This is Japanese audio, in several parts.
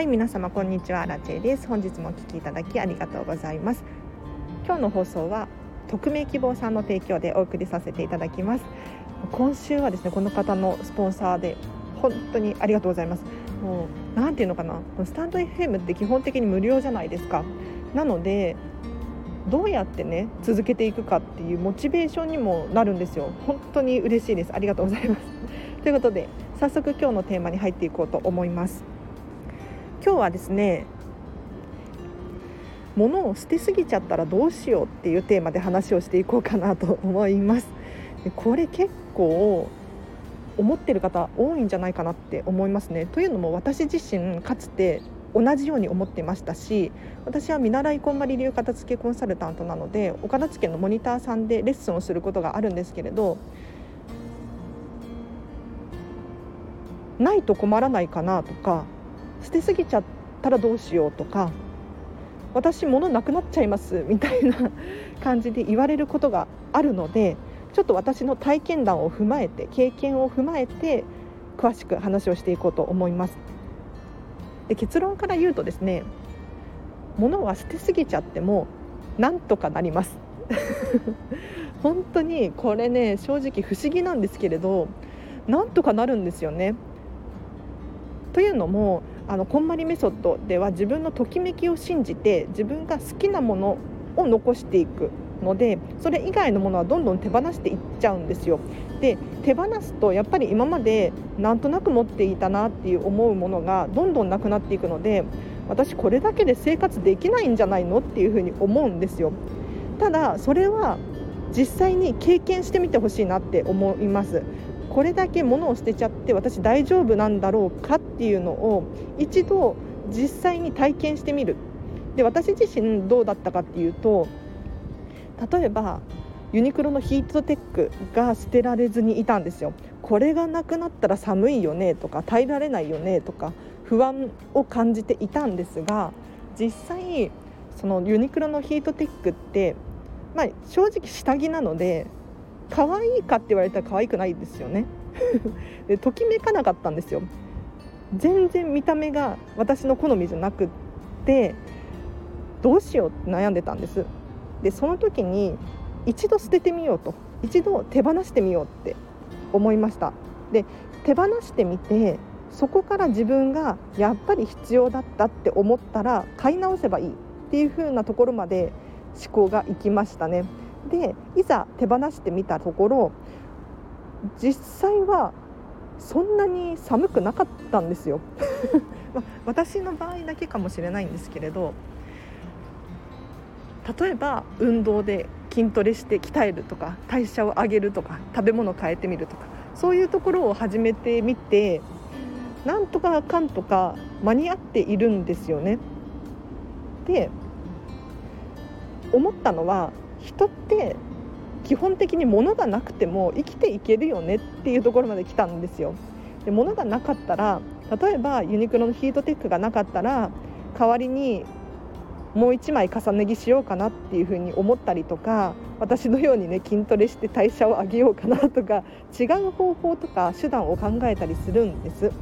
はい皆様こんにちは。ラチェです。本日もお聞きいただきありがとうございます。今日の放送は匿名希望さんの提供でお送りさせていただきます。今週はですねこの方のスポンサーで本当にありがとうございます。もう何ていうのかな。スタンド FM って基本的に無料じゃないですか。なのでどうやってね続けていくかっていうモチベーションにもなるんですよ。本当に嬉しいです。ありがとうございます。ということで早速今日のテーマに入っていこうと思います。今日はですね物を捨てすぎちゃったらどうしようっていうテーマで話をしていこうかなと思います。これ結構思ってる方多いんじゃないかなって思いますね。というのも私自身かつて同じように思ってましたし私は見習いこんまり流片付けコンサルタントなのでお片付けのモニターさんでレッスンをすることがあるんですけれどないと困らないかなとか捨てすぎちゃったらどうしようとか私物なくなっちゃいますみたいな感じで言われることがあるのでちょっと私の体験談を踏まえて経験を踏まえて詳しく話をしていこうと思います。で結論から言うとですね物は捨てすぎちゃってもなんとかなります 本当にこれね正直不思議なんですけれどなんとかなるんですよね。というのもあのこんまりメソッドでは自分のときめきを信じて自分が好きなものを残していくのでそれ以外のものはどんどん手放していっちゃうんですよ。で手放すとやっぱり今までなんとなく持っていたなっていう思うものがどんどんなくなっていくので私これだけで生活できないんじゃないのっていうふうに思うんですよ。ただそれは実際に経験してみてほしいなって思いますこれだけ物を捨てちゃって私大丈夫なんだろうかっていうのを一度実際に体験してみる。で私自身どうだったかっていうと例えばユニクロのヒートテックが捨てられずにいたんですよ。これがなくなったら寒いよねとか耐えられないよねとか不安を感じていたんですが実際そのユニクロのヒートテックって、まあ、正直下着なので可愛いかって言われたら可愛くないですよね。でときめかなかったんですよ。全然見た目が私の好みじゃなくってどうしようって悩んでたんです。でその時に一度捨ててみようと。一度手放してみようって思いました。で手放してみてそこから自分がやっぱり必要だったって思ったら買い直せばいいっていう風なところまで思考がいきましたね。でいざ手放してみたところ実際はそんなに寒くなかったんですよ 私の場合だけかもしれないんですけれど例えば運動で筋トレして鍛えるとか代謝を上げるとか食べ物変えてみるとかそういうところを始めてみてなんとかかんとか間に合っているんですよね。で思ったのは人って基本的に物がなくても生きていけるよねっていうところまで来たんですよ。で物がなかったら例えばユニクロのヒートテックがなかったら代わりにもう1枚重ね着しようかなっていうふうに思ったりとか私のようにね筋トレして代謝を上げようかなとか違う方法とか手段を考えたりするんです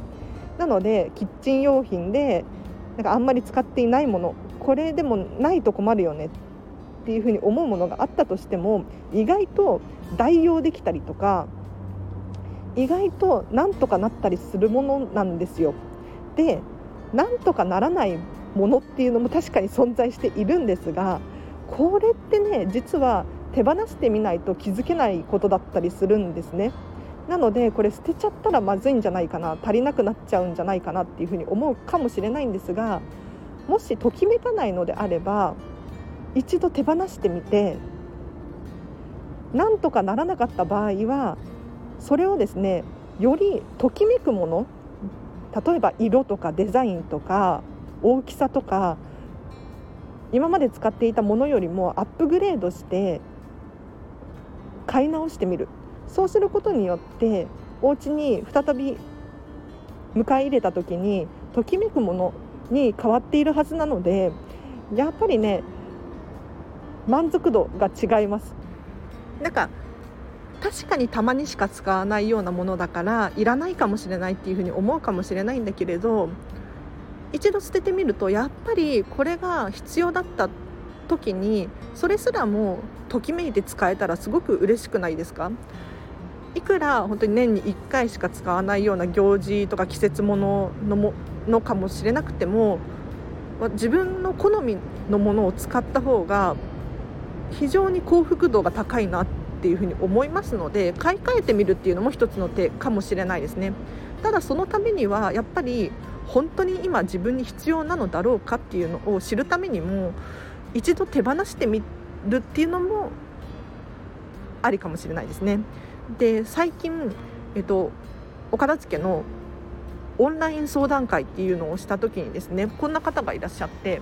なのでキッチン用品でなんかあんまり使っていないものこれでもないと困るよねっていうふうに思うものがあったとしても意外と代用できたりとか意外となんとかなったりするものなんですよでなんとかならないものっていうのも 確かに存在しているんですがこれってね実は手放してみないと気づけないことだったりするんですね。なのでこれ捨てちゃったらまずいんじゃないかな足りなくなっちゃうんじゃないかなっていうふうに思うかもしれないんですがもしときめかないのであれば一度手放してみてなんとかならなかった場合はそれをですねよりときめくもの例えば色とかデザインとか大きさとか今まで使っていたものよりもアップグレードして買い直してみる。そうすることによってお家に再び迎え入れた時にときめくものに変わっているはずなのでやっぱりね満足度が違います。なんか確かにたまにしか使わないようなものだからいらないかもしれないっていうふうに思うかもしれないんだけれど一度捨ててみるとやっぱりこれが必要だった時にそれすらもときめいて使えたらすごく嬉しくないですか？いくら本当に年に1回しか使わないような行事とか季節もののものかもしれなくても自分の好みのものを使った方が非常に幸福度が高いなっていうふうに思いますので買い替えてみるっていうのも一つの手かもしれないですねただそのためにはやっぱり本当に今自分に必要なのだろうかっていうのを知るためにも一度手放してみるっていうのもありかもしれないですね。で最近、えっと、お片付けのオンライン相談会っていうのをした時にですねこんな方がいらっしゃって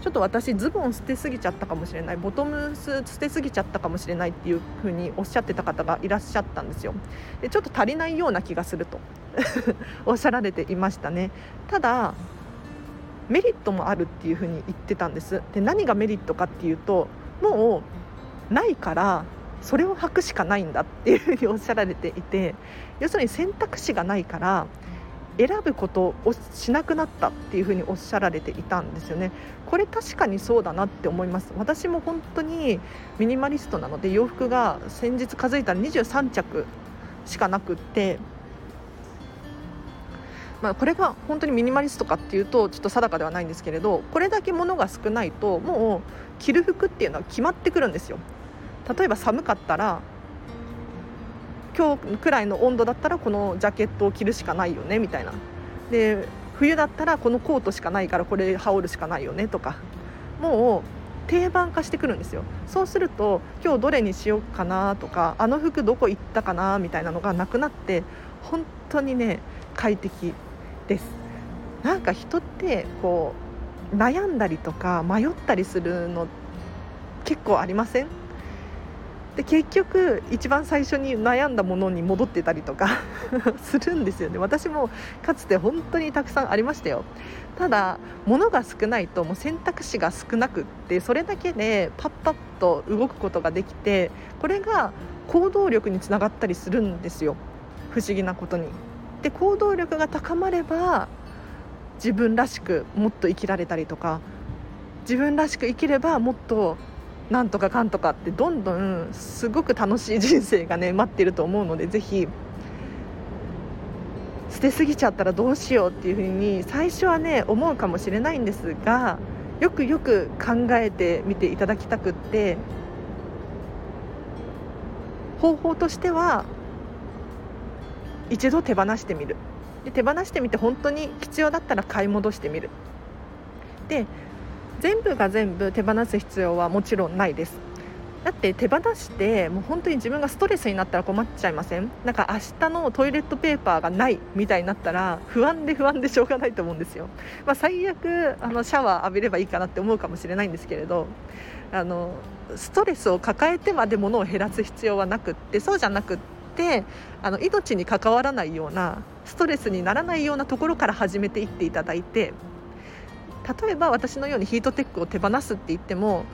ちょっと私ズボン捨てすぎちゃったかもしれないボトムス捨てすぎちゃったかもしれないっていう風におっしゃってた方がいらっしゃったんですよ。でちょっと足りないような気がするとおっしゃられていましたね。ただメリットもあるっていう風に言ってたんです。で何がメリットかっていうともうないからそれを履くしかないんだっていうふうにおっしゃられていて要するに選択肢がないから選ぶことをしなくなったっていうふにおっしゃられていたんですよね。これ確かにそうだなって思います。私も本当にミニマリストなので洋服が先日数えたら23着しかなくって。まあ、これが本当にミニマリストかっていうとちょっと定かではないんですけれどこれだけ物が少ないともう着る服っていうのは決まってくるんですよ。例えば寒かったら今日くらいの温度だったらこのジャケットを着るしかないよねみたいな。で冬だったらこのコートしかないからこれ羽織るしかないよねとか。もう定番化してくるんですよ。そうすると今日どれにしようかなとかあの服どこ行ったかなみたいなのがなくなって本当にね快適です。なんか人ってこう悩んだりとか迷ったりするの結構ありません？で結局一番最初に悩んだものに戻ってたりとか するんですよね。私もかつて本当にたくさんありましたよ。ただ物が少ないともう選択肢が少なくってそれだけでパッパッと動くことができてこれが行動力につながったりするんですよ。不思議なことに。で行動力が高まれば自分らしくもっと生きられたりとか自分らしく生きればもっとなんとかかんとかってどんどんすごく楽しい人生がね待ってると思うのでぜひ。捨てすぎちゃったらどうしようっていうふうに最初はね思うかもしれないんですがよくよく考えてみていただきたくって方法としては一度手放してみる。で手放してみて本当に必要だったら買い戻してみる。で全部が全部手放す必要はもちろんないです。だって手放してもう本当に自分がストレスになったら困っちゃいません？なんか明日のトイレットペーパーがないみたいになったら不安で不安でしょうがないと思うんですよ、まあ、最悪あのシャワー浴びればいいかなって思うかもしれないんですけれどあのストレスを抱えてまで物を減らす必要はなくってそうじゃなくってあの命に関わらないようなストレスにならないようなところから始めていっていただいて例えば私のようにヒートテックを手放すって言っても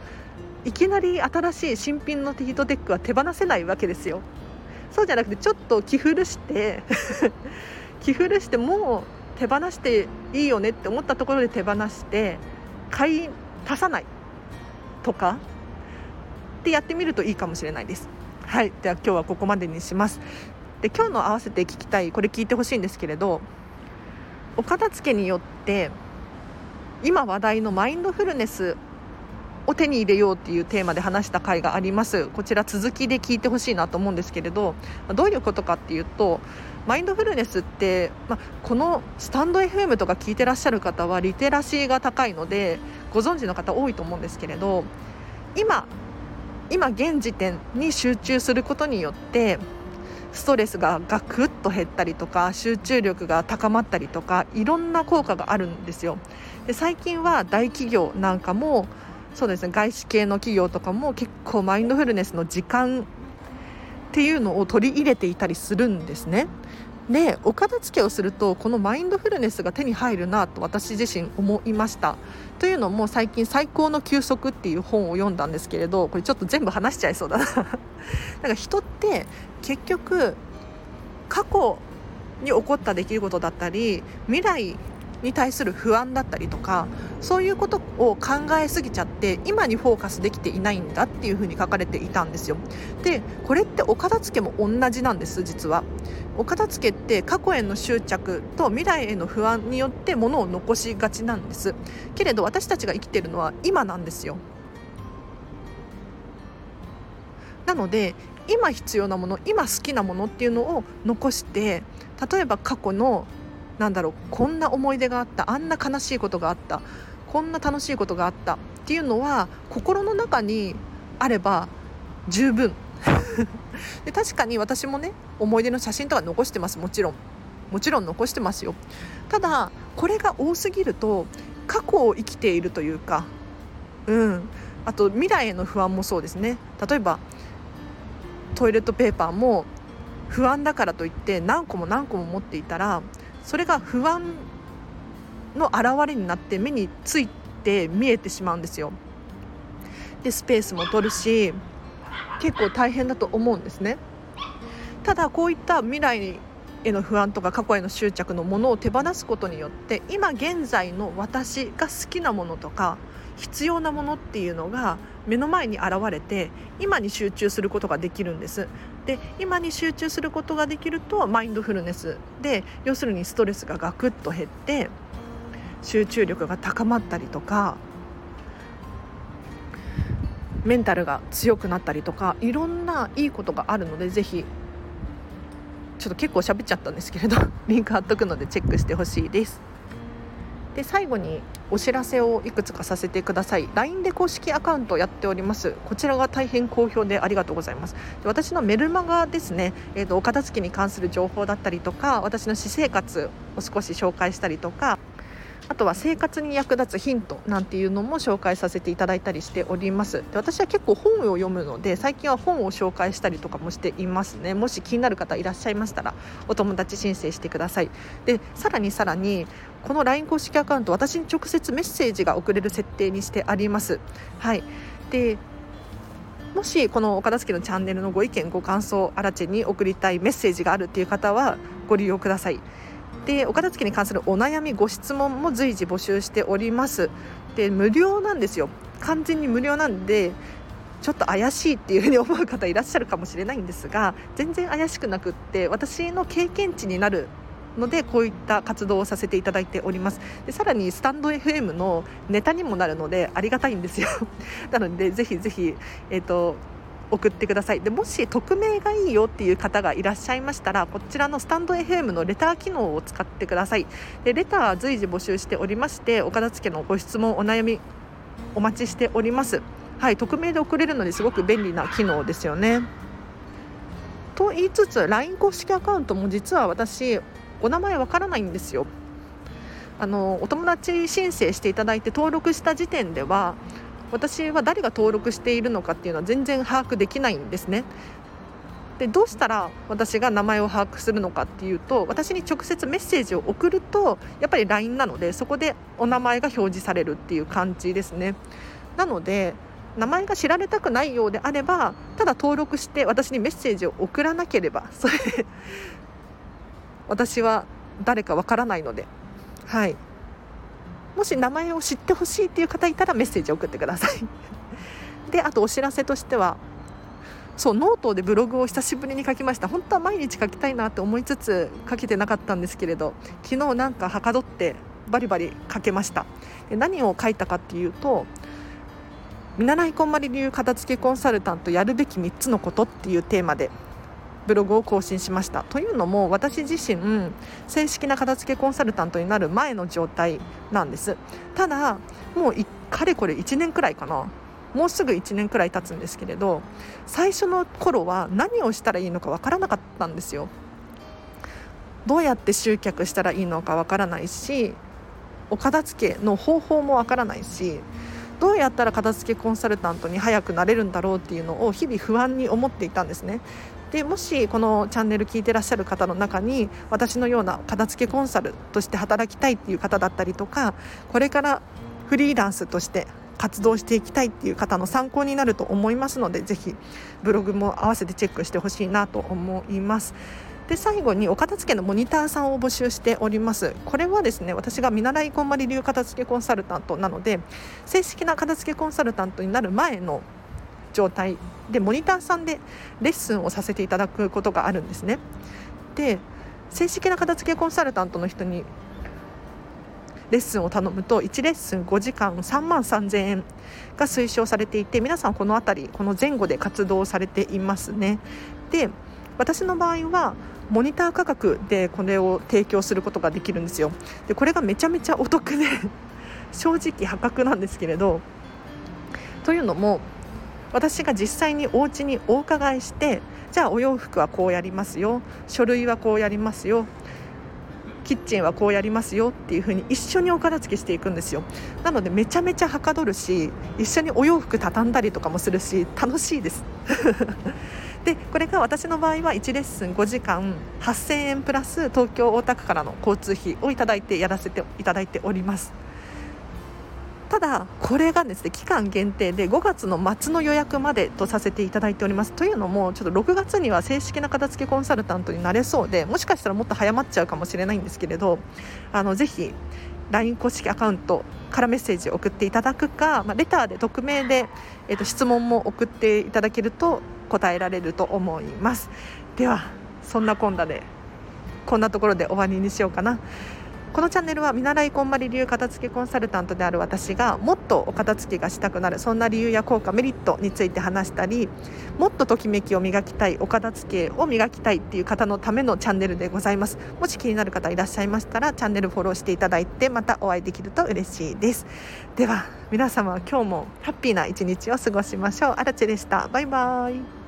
いきなり新しい新品のヒートテックは手放せないわけですよ。そうじゃなくてちょっと着古して 着古してもう手放していいよねって思ったところで手放して買い足さないとかってやってみるといいかもしれないです。はい。では今日はここまでにします。で今日の合わせて聞きたいこれ聞いてほしいんですけれどお片付けによって今話題のマインドフルネスを手に入れようっていうテーマで話した回があります。こちら続きで聞いてほしいなと思うんですけれどどういうことかっていうとマインドフルネスって、まこのスタンド FM とか聞いてらっしゃる方はリテラシーが高いのでご存知の方多いと思うんですけれど今今現時点に集中することによってストレスがガクッと減ったりとか集中力が高まったりとかいろんな効果があるんですよ。で最近は大企業なんかもそうですね外資系の企業とかも結構マインドフルネスの時間っていうのを取り入れていたりするんですね。でお片付けをするとこのマインドフルネスが手に入るなと私自身思いました。というのも最近「最高の休息」っていう本を読んだんですけれどこれちょっと全部話しちゃいそうだな。だか人って結局過去に起こった出来事だったり未来に対する不安だったりとかそういうことを考えすぎちゃって今にフォーカスできていないんだっていうふうに書かれていたんですよ。でこれってお片付けも同じなんです実は。お片付けって過去への執着と未来への不安によって物を残しがちなんです。けれど私たちが生きているのは今なんですよ。なので今必要なもの今好きなものっていうのを残して例えば過去のなんだろうこんな思い出があったあんな悲しいことがあったこんな楽しいことがあったっていうのは心の中にあれば十分。で確かに私もね思い出の写真とか残してます。もちろん。もちろん残してますよ。ただこれが多すぎると過去を生きているというかうん。あと未来への不安もそうですね。例えばトイレットペーパーも不安だからといって何個も何個も持っていたらそれが不安の表れになって目について見えてしまうんですよ。でスペースも取るし結構大変だと思うんですね。ただこういった未来への不安とか過去への執着のものを手放すことによって今現在の私が好きなものとか必要なものっていうのが目の前に現れて今に集中することができるんですで今に集中することができるとマインドフルネスで要するにストレスがガクッと減って集中力が高まったりとかメンタルが強くなったりとかいろんないいことがあるのでぜひちょっと結構喋っちゃったんですけれどリンク貼っとくのでチェックしてほしいです。で最後にお知らせをいくつかさせてください。LINE で公式アカウントやっております。こちらが大変好評でありがとうございます。私のメルマガですね、えーと、お片付けに関する情報だったりとか私の私生活を少し紹介したりとかあとは生活に役立つヒントなんていうのも紹介させていただいたりしております。で私は結構本を読むので最近は本を紹介したりとかもしていますね。もし気になる方いらっしゃいましたらお友達申請してください。でさらにさらにこの LINE 公式アカウント私に直接メッセージが送れる設定にしてあります。はい。でもしこのお片付けのチャンネルのご意見ご感想アラチェに送りたいメッセージがあるっていう方はご利用ください。でお片付けに関するお悩みご質問も随時募集しております。で無料なんですよ。完全に無料なんでちょっと怪しいっていうふうに思う方いらっしゃるかもしれないんですが全然怪しくなくって私の経験値になるのでこういった活動をさせていただいております。でさらにスタンド FM のネタにもなるのでありがたいんですよ。なのでぜひぜひえっ、ー、と送ってください。でもし匿名がいいよっていう方がいらっしゃいましたらこちらのスタンド FM のレター機能を使ってください。でレター随時募集しておりましてお片付のご質問お悩みお待ちしております。はい匿名で送れるのですごく便利な機能ですよね。と言いつつ LINE 公式アカウントも実は私お名前わからないんですよ。あのお友達申請していただいて登録した時点では私は誰が登録しているのかっていうのは全然把握できないんですね。でどうしたら私が名前を把握するのかっていうと私に直接メッセージを送るとやっぱり LINE なのでそこでお名前が表示されるっていう感じですね。なので名前が知られたくないようであればただ登録して私にメッセージを送らなければそれ私は誰かわからないのではいもし名前を知ってほしいっていう方いたらメッセージ送ってください。であとお知らせとしてはそうノートでブログを久しぶりに書きました。本当は毎日書きたいなって思いつつ書けてなかったんですけれど昨日なんかはかどってバリバリ書けました。で何を書いたかっていうと見習いこんまり流片付けコンサルタントやるべき3つのことっていうテーマでブログを更新しました。というのも私自身正式な片付けコンサルタントになる前の状態なんです。ただもうかれこれ1年くらいかな。もうすぐ1年くらい経つんですけれど最初の頃は何をしたらいいのかわからなかったんですよ。どうやって集客したらいいのかわからないしお片付けの方法もわからないしどうやったら片付けコンサルタントに早くなれるんだろうっていうのを日々不安に思っていたんですね。でもしこのチャンネル聞いてらっしゃる方の中に私のような片付けコンサルとして働きたいっていう方だったりとかこれからフリーランスとして活動していきたいっていう方の参考になると思いますのでぜひブログも合わせてチェックしてほしいなと思います。で最後にお片付けのモニターさんを募集しておりますこれはですね私が見習いこんまり流片付けコンサルタントなので正式な片付けコンサルタントになる前の状態。でモニターさんでレッスンをさせていただくことがあるんですね。で正式な片付けコンサルタントの人にレッスンを頼むと1レッスン5時間3万3000円が推奨されていて皆さんこの辺りこの前後で活動されていますね。で私の場合はモニター価格でこれを提供することができるんですよ。でこれがめちゃめちゃお得で正直破格なんですけれど。というのも私が実際にお家にお伺いしてじゃあお洋服はこうやりますよ。書類はこうやりますよ。キッチンはこうやりますよ。っていう風に一緒にお片付けしていくんですよ。なのでめちゃめちゃはかどるし一緒にお洋服畳んだりとかもするし楽しいです。でこれが私の場合は1レッスン5時間8000円プラス東京大田区からの交通費をいただいてやらせていただいております。ただこれがですね期間限定で5月の末の予約までとさせていただいております。というのもちょっと6月には正式な片付けコンサルタントになれそうでもしかしたらもっと早まっちゃうかもしれないんですけれどあのぜひ LINE 公式アカウントからメッセージを送っていただくか、まあ、レターで匿名で、えー、と質問も送っていただけると答えられると思います。ではそんなこんなでこんなところで終わりにしようかな。このチャンネルは見習いこんまり流片付けコンサルタントである私がもっとお片付けがしたくなるそんな理由や効果メリットについて話したりもっとときめきを磨きたいお片付けを磨きたいっていう方のためのチャンネルでございます。もし気になる方いらっしゃいましたらチャンネルフォローしていただいてまたお会いできると嬉しいです。では皆様今日もハッピーな一日を過ごしましょう。あらちでした。バイバイ。